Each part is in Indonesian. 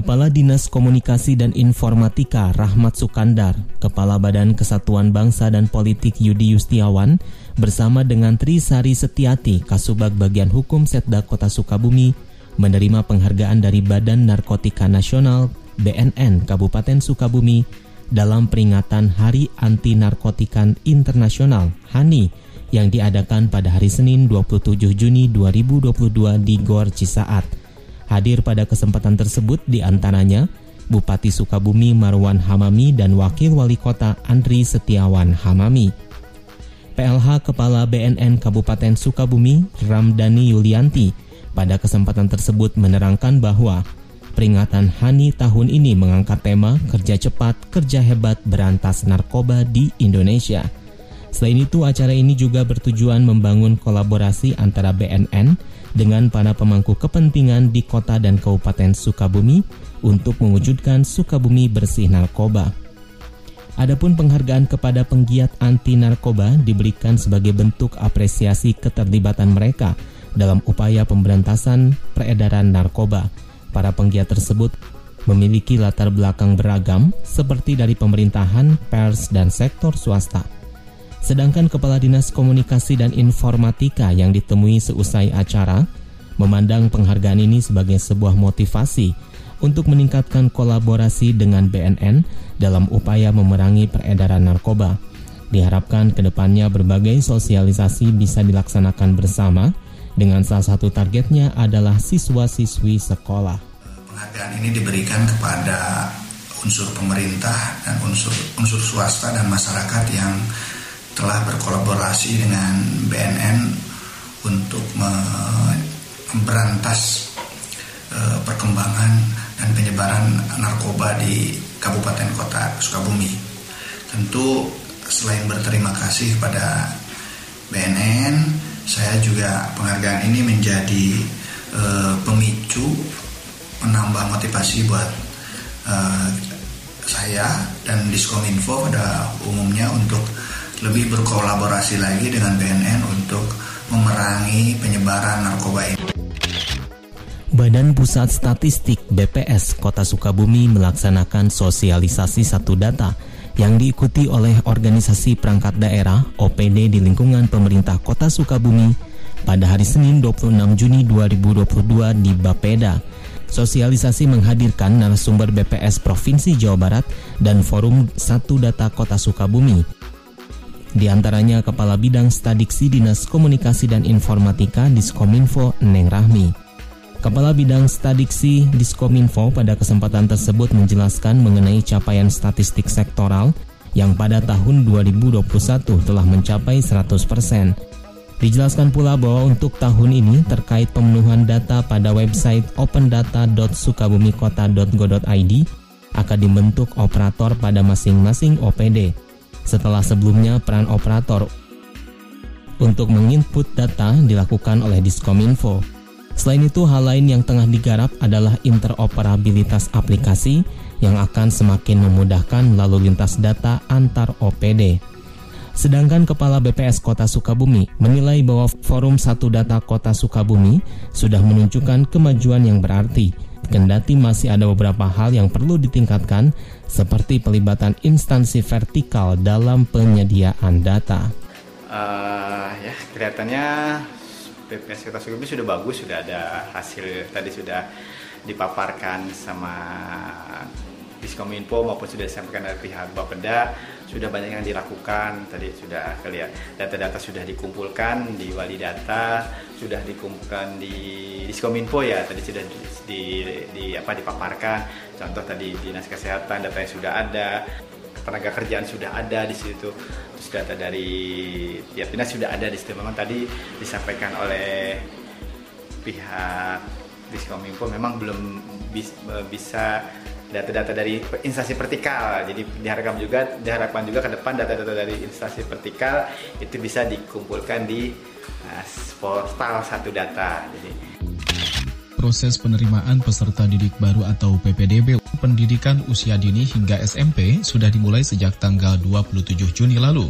Kepala Dinas Komunikasi dan Informatika Rahmat Sukandar, Kepala Badan Kesatuan Bangsa dan Politik Yudi Yustiawan, bersama dengan Tri Sari Setiati, Kasubag Bagian Hukum Setda Kota Sukabumi, menerima penghargaan dari Badan Narkotika Nasional BNN Kabupaten Sukabumi dalam peringatan Hari Anti Narkotikan Internasional HANI yang diadakan pada hari Senin 27 Juni 2022 di Gor Cisaat. Hadir pada kesempatan tersebut di antaranya Bupati Sukabumi Marwan Hamami dan Wakil Wali Kota Andri Setiawan Hamami. PLH Kepala BNN Kabupaten Sukabumi Ramdhani Yulianti pada kesempatan tersebut menerangkan bahwa peringatan Hani tahun ini mengangkat tema kerja cepat, kerja hebat berantas narkoba di Indonesia. Selain itu, acara ini juga bertujuan membangun kolaborasi antara BNN dengan para pemangku kepentingan di kota dan kabupaten Sukabumi untuk mewujudkan Sukabumi bersih narkoba. Adapun penghargaan kepada penggiat anti narkoba diberikan sebagai bentuk apresiasi keterlibatan mereka dalam upaya pemberantasan peredaran narkoba. Para penggiat tersebut memiliki latar belakang beragam seperti dari pemerintahan, pers, dan sektor swasta. Sedangkan Kepala Dinas Komunikasi dan Informatika yang ditemui seusai acara memandang penghargaan ini sebagai sebuah motivasi untuk meningkatkan kolaborasi dengan BNN dalam upaya memerangi peredaran narkoba. Diharapkan ke depannya berbagai sosialisasi bisa dilaksanakan bersama dengan salah satu targetnya adalah siswa-siswi sekolah. Penghargaan ini diberikan kepada unsur pemerintah dan unsur unsur swasta dan masyarakat yang telah berkolaborasi dengan BNN untuk memberantas uh, perkembangan dan penyebaran narkoba di Kabupaten Kota Sukabumi. Tentu selain berterima kasih kepada BNN, saya juga penghargaan ini menjadi uh, pemicu menambah motivasi buat uh, saya dan Diskominfo pada umumnya untuk lebih berkolaborasi lagi dengan BNN untuk memerangi penyebaran narkoba ini. Badan Pusat Statistik BPS Kota Sukabumi melaksanakan sosialisasi satu data yang diikuti oleh organisasi perangkat daerah OPD di lingkungan pemerintah Kota Sukabumi pada hari Senin 26 Juni 2022 di Bapeda. Sosialisasi menghadirkan narasumber BPS Provinsi Jawa Barat dan Forum Satu Data Kota Sukabumi di antaranya Kepala Bidang Stadiksi Dinas Komunikasi dan Informatika Diskominfo Neng Rahmi. Kepala Bidang Stadiksi Diskominfo pada kesempatan tersebut menjelaskan mengenai capaian statistik sektoral yang pada tahun 2021 telah mencapai 100%. Dijelaskan pula bahwa untuk tahun ini terkait pemenuhan data pada website opendata.sukabumikota.go.id akan dibentuk operator pada masing-masing OPD setelah sebelumnya peran operator untuk menginput data dilakukan oleh Diskominfo. Selain itu, hal lain yang tengah digarap adalah interoperabilitas aplikasi yang akan semakin memudahkan lalu lintas data antar OPD. Sedangkan Kepala BPS Kota Sukabumi menilai bahwa Forum Satu Data Kota Sukabumi sudah menunjukkan kemajuan yang berarti kendati masih ada beberapa hal yang perlu ditingkatkan seperti pelibatan instansi vertikal dalam penyediaan data. Uh, ya kelihatannya Kota Sukabumi sudah bagus, sudah ada hasil tadi sudah dipaparkan sama Diskominfo maupun sudah disampaikan dari pihak Bapeda sudah banyak yang dilakukan. Tadi sudah kalian data-data sudah dikumpulkan di wali data sudah dikumpulkan di Diskominfo ya. Tadi sudah di, di apa dipaparkan. Contoh tadi dinas kesehatan data yang sudah ada tenaga kerjaan sudah ada di situ. Terus data dari tiap dinas sudah ada di situ. Memang tadi disampaikan oleh pihak Diskominfo memang belum bis, bisa data-data dari instansi vertikal. Jadi diharapkan juga diharapkan juga ke depan data-data dari instansi vertikal itu bisa dikumpulkan di uh, portal satu data. Jadi proses penerimaan peserta didik baru atau PPDB pendidikan usia dini hingga SMP sudah dimulai sejak tanggal 27 Juni lalu.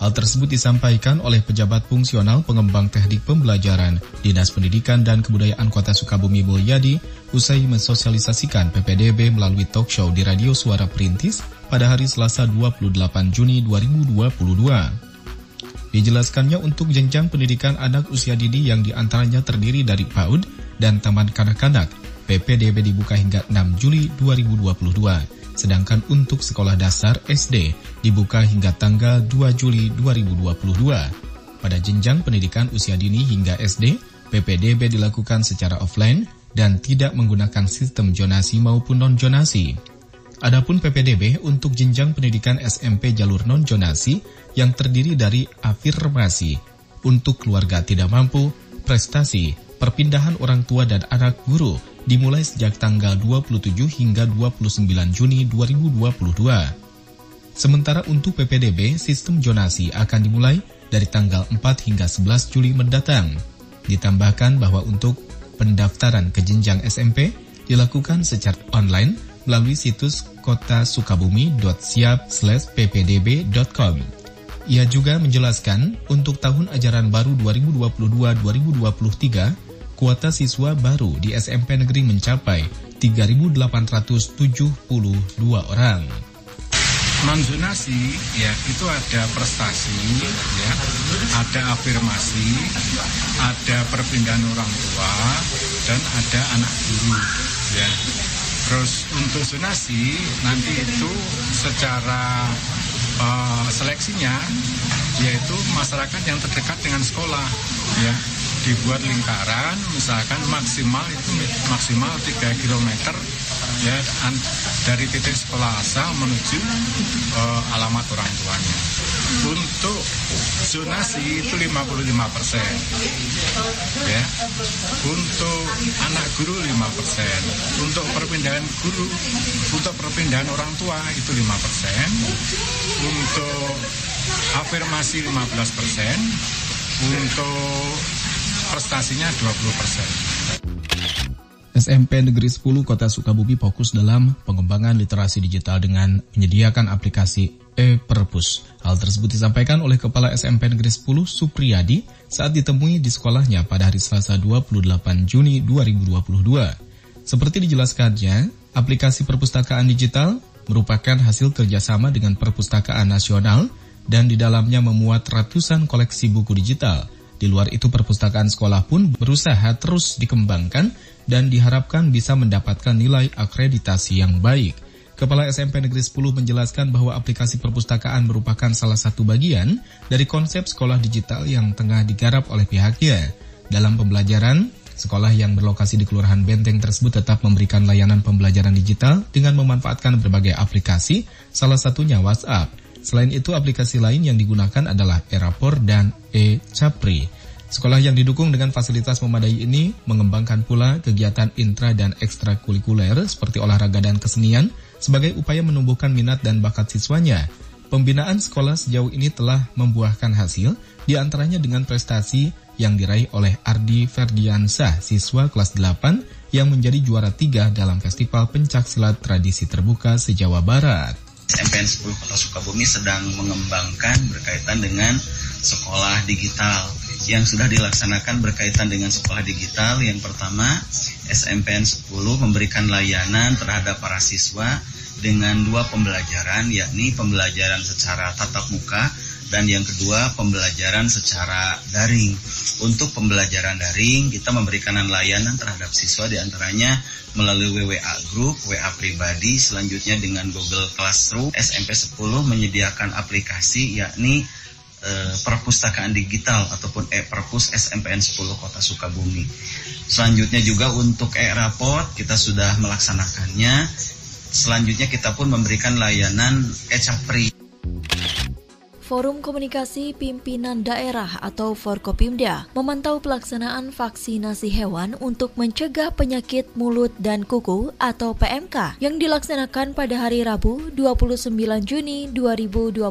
Hal tersebut disampaikan oleh pejabat fungsional pengembang teknik pembelajaran Dinas Pendidikan dan Kebudayaan Kota Sukabumi Mulyadi usai mensosialisasikan PPDB melalui talk show di Radio Suara Perintis pada hari Selasa 28 Juni 2022. Dijelaskannya untuk jenjang pendidikan anak usia dini yang di antaranya terdiri dari PAUD dan Taman Kanak-Kanak, PPDB dibuka hingga 6 Juli 2022 sedangkan untuk sekolah dasar SD dibuka hingga tanggal 2 Juli 2022. Pada jenjang pendidikan usia dini hingga SD, PPDB dilakukan secara offline dan tidak menggunakan sistem jonasi maupun non-jonasi. Adapun PPDB untuk jenjang pendidikan SMP jalur non-jonasi yang terdiri dari afirmasi untuk keluarga tidak mampu, prestasi, perpindahan orang tua dan anak guru, dimulai sejak tanggal 27 hingga 29 Juni 2022. Sementara untuk PPDB, sistem jonasi akan dimulai dari tanggal 4 hingga 11 Juli mendatang. Ditambahkan bahwa untuk pendaftaran ke jenjang SMP dilakukan secara online melalui situs kotasukabumi.siap/ppdb.com. Ia juga menjelaskan untuk tahun ajaran baru 2022-2023 kuota siswa baru di SMP negeri mencapai 3.872 orang. Non zonasi ya itu ada prestasi ya, ada afirmasi, ada perpindahan orang tua dan ada anak guru ya. Terus untuk zonasi nanti itu secara uh, seleksinya yaitu masyarakat yang terdekat dengan sekolah ya dibuat lingkaran misalkan maksimal itu maksimal 3 km ya dari titik sekolah asal menuju uh, alamat orang tuanya. Untuk zonasi itu 55 persen, ya. Untuk anak guru 5 persen, untuk perpindahan guru, untuk perpindahan orang tua itu 5 persen, untuk afirmasi 15 persen, untuk prestasinya 20 persen. SMP Negeri 10 Kota Sukabumi fokus dalam pengembangan literasi digital dengan menyediakan aplikasi e-perpus. Hal tersebut disampaikan oleh Kepala SMP Negeri 10 Supriyadi saat ditemui di sekolahnya pada hari Selasa 28 Juni 2022. Seperti dijelaskannya, aplikasi perpustakaan digital merupakan hasil kerjasama dengan perpustakaan nasional dan di dalamnya memuat ratusan koleksi buku digital – di luar itu perpustakaan sekolah pun berusaha terus dikembangkan dan diharapkan bisa mendapatkan nilai akreditasi yang baik. Kepala SMP Negeri 10 menjelaskan bahwa aplikasi perpustakaan merupakan salah satu bagian dari konsep sekolah digital yang tengah digarap oleh pihaknya. Dalam pembelajaran, sekolah yang berlokasi di Kelurahan Benteng tersebut tetap memberikan layanan pembelajaran digital dengan memanfaatkan berbagai aplikasi, salah satunya WhatsApp. Selain itu, aplikasi lain yang digunakan adalah Erapor dan e-Capri. Sekolah yang didukung dengan fasilitas memadai ini mengembangkan pula kegiatan intra dan ekstrakurikuler seperti olahraga dan kesenian sebagai upaya menumbuhkan minat dan bakat siswanya. Pembinaan sekolah sejauh ini telah membuahkan hasil, di antaranya dengan prestasi yang diraih oleh Ardi Ferdiansah, siswa kelas 8 yang menjadi juara tiga dalam Festival Pencak Silat Tradisi Terbuka se-Jawa Barat. SMPN 10 Kota Sukabumi sedang mengembangkan berkaitan dengan sekolah digital yang sudah dilaksanakan berkaitan dengan sekolah digital. Yang pertama, SMPN 10 memberikan layanan terhadap para siswa dengan dua pembelajaran, yakni pembelajaran secara tatap muka dan yang kedua pembelajaran secara daring. Untuk pembelajaran daring, kita memberikan layanan terhadap siswa di antaranya melalui WWA Group, WA pribadi, selanjutnya dengan Google Classroom. SMP 10 menyediakan aplikasi yakni e, perpustakaan digital ataupun e-perpus SMPN 10 Kota Sukabumi. Selanjutnya juga untuk e-raport kita sudah melaksanakannya. Selanjutnya kita pun memberikan layanan e-capri Forum Komunikasi Pimpinan Daerah atau Forkopimda memantau pelaksanaan vaksinasi hewan untuk mencegah penyakit mulut dan kuku atau PMK yang dilaksanakan pada hari Rabu 29 Juni 2022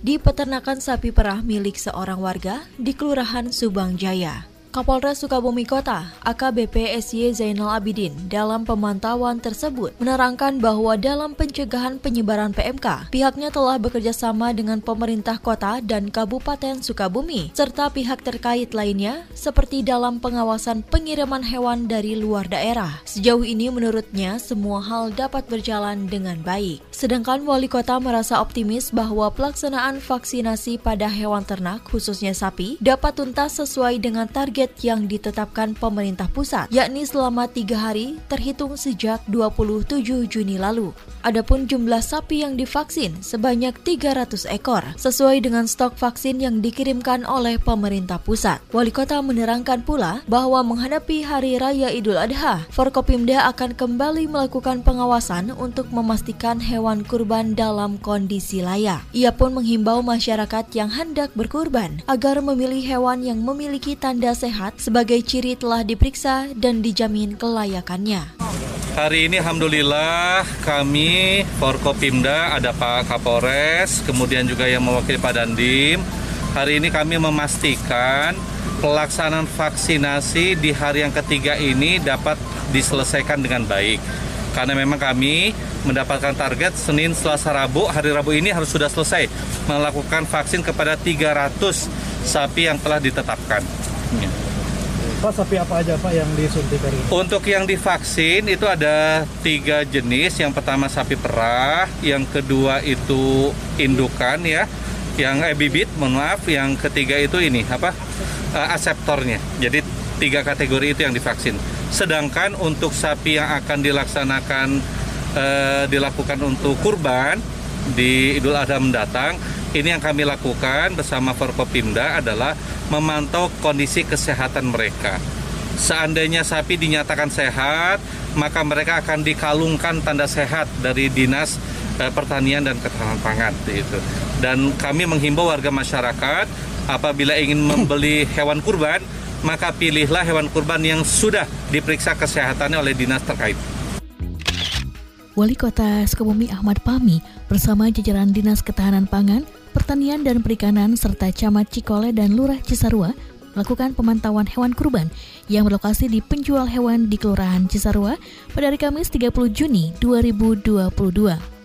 di peternakan sapi perah milik seorang warga di Kelurahan Subang Jaya. Kapolres Sukabumi Kota, AKBP SY Zainal Abidin, dalam pemantauan tersebut menerangkan bahwa dalam pencegahan penyebaran PMK, pihaknya telah bekerja sama dengan pemerintah kota dan Kabupaten Sukabumi, serta pihak terkait lainnya, seperti dalam pengawasan pengiriman hewan dari luar daerah. Sejauh ini menurutnya, semua hal dapat berjalan dengan baik. Sedangkan wali kota merasa optimis bahwa pelaksanaan vaksinasi pada hewan ternak, khususnya sapi, dapat tuntas sesuai dengan target target yang ditetapkan pemerintah pusat, yakni selama tiga hari terhitung sejak 27 Juni lalu. Adapun jumlah sapi yang divaksin sebanyak 300 ekor, sesuai dengan stok vaksin yang dikirimkan oleh pemerintah pusat. Wali kota menerangkan pula bahwa menghadapi Hari Raya Idul Adha, Forkopimda akan kembali melakukan pengawasan untuk memastikan hewan kurban dalam kondisi layak. Ia pun menghimbau masyarakat yang hendak berkurban agar memilih hewan yang memiliki tanda sehat sehat sebagai ciri telah diperiksa dan dijamin kelayakannya. Hari ini Alhamdulillah kami Forkopimda ada Pak Kapolres, kemudian juga yang mewakili Pak Dandim. Hari ini kami memastikan pelaksanaan vaksinasi di hari yang ketiga ini dapat diselesaikan dengan baik. Karena memang kami mendapatkan target Senin, Selasa, Rabu, hari Rabu ini harus sudah selesai melakukan vaksin kepada 300 sapi yang telah ditetapkan. Pak sapi apa aja Pak yang disuntik hari ini? Untuk yang divaksin itu ada tiga jenis. Yang pertama sapi perah, yang kedua itu indukan ya, yang eh, bibit, mohon maaf. Yang ketiga itu ini apa? Uh, aseptornya. Jadi tiga kategori itu yang divaksin. Sedangkan untuk sapi yang akan dilaksanakan uh, dilakukan untuk kurban di Idul Adha mendatang ini yang kami lakukan bersama Forkopimda adalah memantau kondisi kesehatan mereka. Seandainya sapi dinyatakan sehat, maka mereka akan dikalungkan tanda sehat dari Dinas eh, Pertanian dan Ketahanan Pangan itu. Dan kami menghimbau warga masyarakat apabila ingin membeli hewan kurban, maka pilihlah hewan kurban yang sudah diperiksa kesehatannya oleh dinas terkait. Wali Kota Sukabumi Ahmad Pami bersama jajaran Dinas Ketahanan Pangan Pertanian dan Perikanan serta Camat Cikole dan Lurah Cisarua melakukan pemantauan hewan kurban yang berlokasi di penjual hewan di Kelurahan Cisarua pada hari Kamis 30 Juni 2022.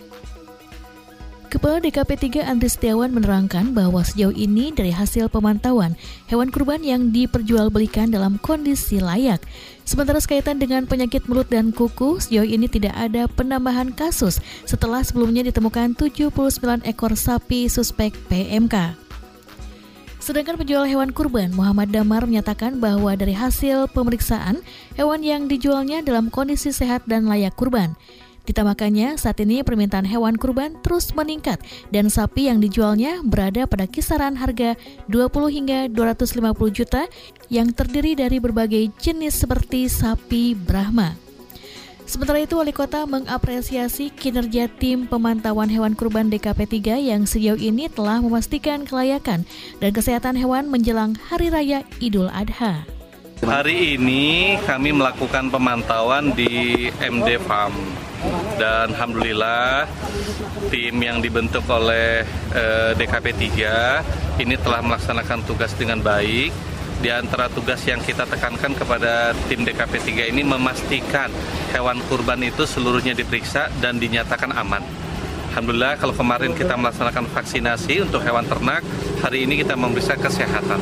Kepala DKP 3 Andri Setiawan menerangkan bahwa sejauh ini dari hasil pemantauan, hewan kurban yang diperjualbelikan dalam kondisi layak. Sementara sekaitan dengan penyakit mulut dan kuku, sejauh ini tidak ada penambahan kasus setelah sebelumnya ditemukan 79 ekor sapi suspek PMK. Sedangkan penjual hewan kurban Muhammad Damar menyatakan bahwa dari hasil pemeriksaan, hewan yang dijualnya dalam kondisi sehat dan layak kurban. Ditambahkannya, saat ini permintaan hewan kurban terus meningkat dan sapi yang dijualnya berada pada kisaran harga 20 hingga 250 juta yang terdiri dari berbagai jenis seperti sapi Brahma. Sementara itu, Wali Kota mengapresiasi kinerja tim pemantauan hewan kurban DKP 3 yang sejauh ini telah memastikan kelayakan dan kesehatan hewan menjelang Hari Raya Idul Adha. Hari ini kami melakukan pemantauan di MD Farm dan alhamdulillah tim yang dibentuk oleh eh, DKP 3 ini telah melaksanakan tugas dengan baik. Di antara tugas yang kita tekankan kepada tim DKP 3 ini memastikan hewan kurban itu seluruhnya diperiksa dan dinyatakan aman. Alhamdulillah kalau kemarin kita melaksanakan vaksinasi untuk hewan ternak, hari ini kita memeriksa kesehatan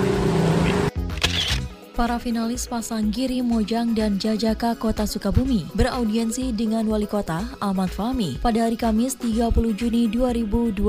para finalis pasang Giri Mojang dan Jajaka Kota Sukabumi beraudiensi dengan Wali Kota Ahmad Fahmi pada hari Kamis 30 Juni 2022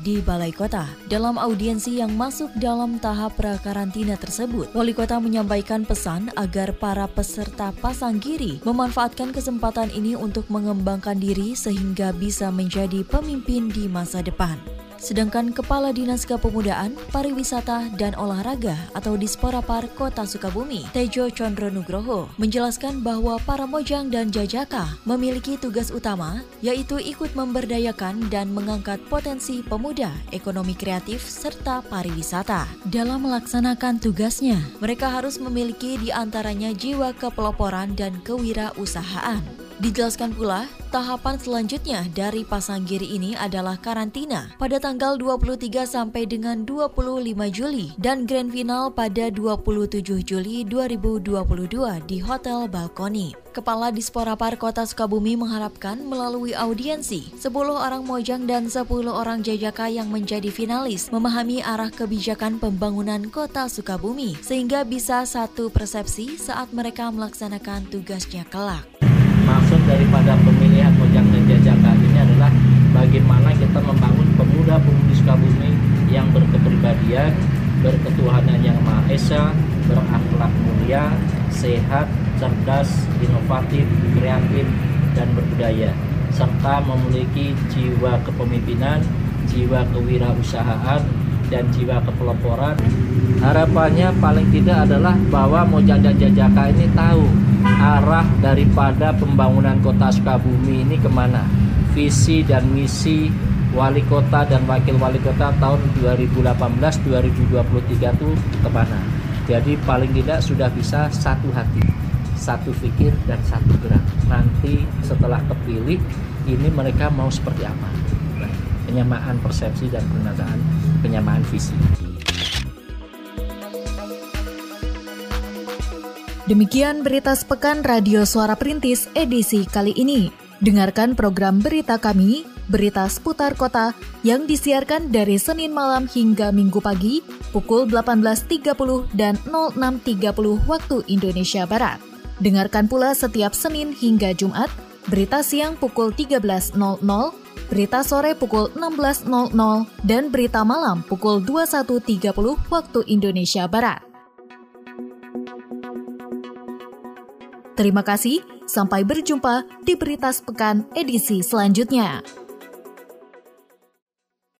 di Balai Kota. Dalam audiensi yang masuk dalam tahap prakarantina tersebut, Wali Kota menyampaikan pesan agar para peserta pasang Giri memanfaatkan kesempatan ini untuk mengembangkan diri sehingga bisa menjadi pemimpin di masa depan. Sedangkan Kepala Dinas Kepemudaan, Pariwisata, dan Olahraga atau Disporapar Kota Sukabumi, Tejo Condro Nugroho, menjelaskan bahwa para mojang dan jajaka memiliki tugas utama yaitu ikut memberdayakan dan mengangkat potensi pemuda, ekonomi kreatif, serta pariwisata. Dalam melaksanakan tugasnya, mereka harus memiliki di antaranya jiwa kepeloporan dan kewirausahaan. Dijelaskan pula, tahapan selanjutnya dari pasang giri ini adalah karantina pada tanggal 23 sampai dengan 25 Juli dan grand final pada 27 Juli 2022 di Hotel Balkoni. Kepala Disporapar Kota Sukabumi mengharapkan melalui audiensi 10 orang mojang dan 10 orang jajaka yang menjadi finalis memahami arah kebijakan pembangunan Kota Sukabumi sehingga bisa satu persepsi saat mereka melaksanakan tugasnya kelak maksud daripada pemilihan Mojang dan Jajaka ini adalah bagaimana kita membangun pemuda-pemudi Sukabumi yang berkepribadian, berketuhanan yang Maha Esa, berakhlak mulia, sehat, cerdas, inovatif, kreatif, dan berbudaya, serta memiliki jiwa kepemimpinan, jiwa kewirausahaan, dan jiwa kepeloporan. Harapannya paling tidak adalah bahwa Mojang dan Jajaka ini tahu arah daripada pembangunan kota Sukabumi ini ke mana? Visi dan misi wali kota dan wakil wali kota tahun 2018-2023 itu ke mana? Jadi paling tidak sudah bisa satu hati satu pikir dan satu gerak. Nanti setelah kepilih ini mereka mau seperti apa? Penyamaan persepsi dan pernyataan penyamaan visi Demikian berita sepekan Radio Suara Perintis edisi kali ini. Dengarkan program berita kami, berita seputar kota, yang disiarkan dari Senin malam hingga Minggu pagi, pukul 18.30 dan 06.30 waktu Indonesia Barat. Dengarkan pula setiap Senin hingga Jumat, berita siang pukul 13.00, berita sore pukul 16.00, dan berita malam pukul 21.30 waktu Indonesia Barat. Terima kasih, sampai berjumpa di Berita Sepekan edisi selanjutnya.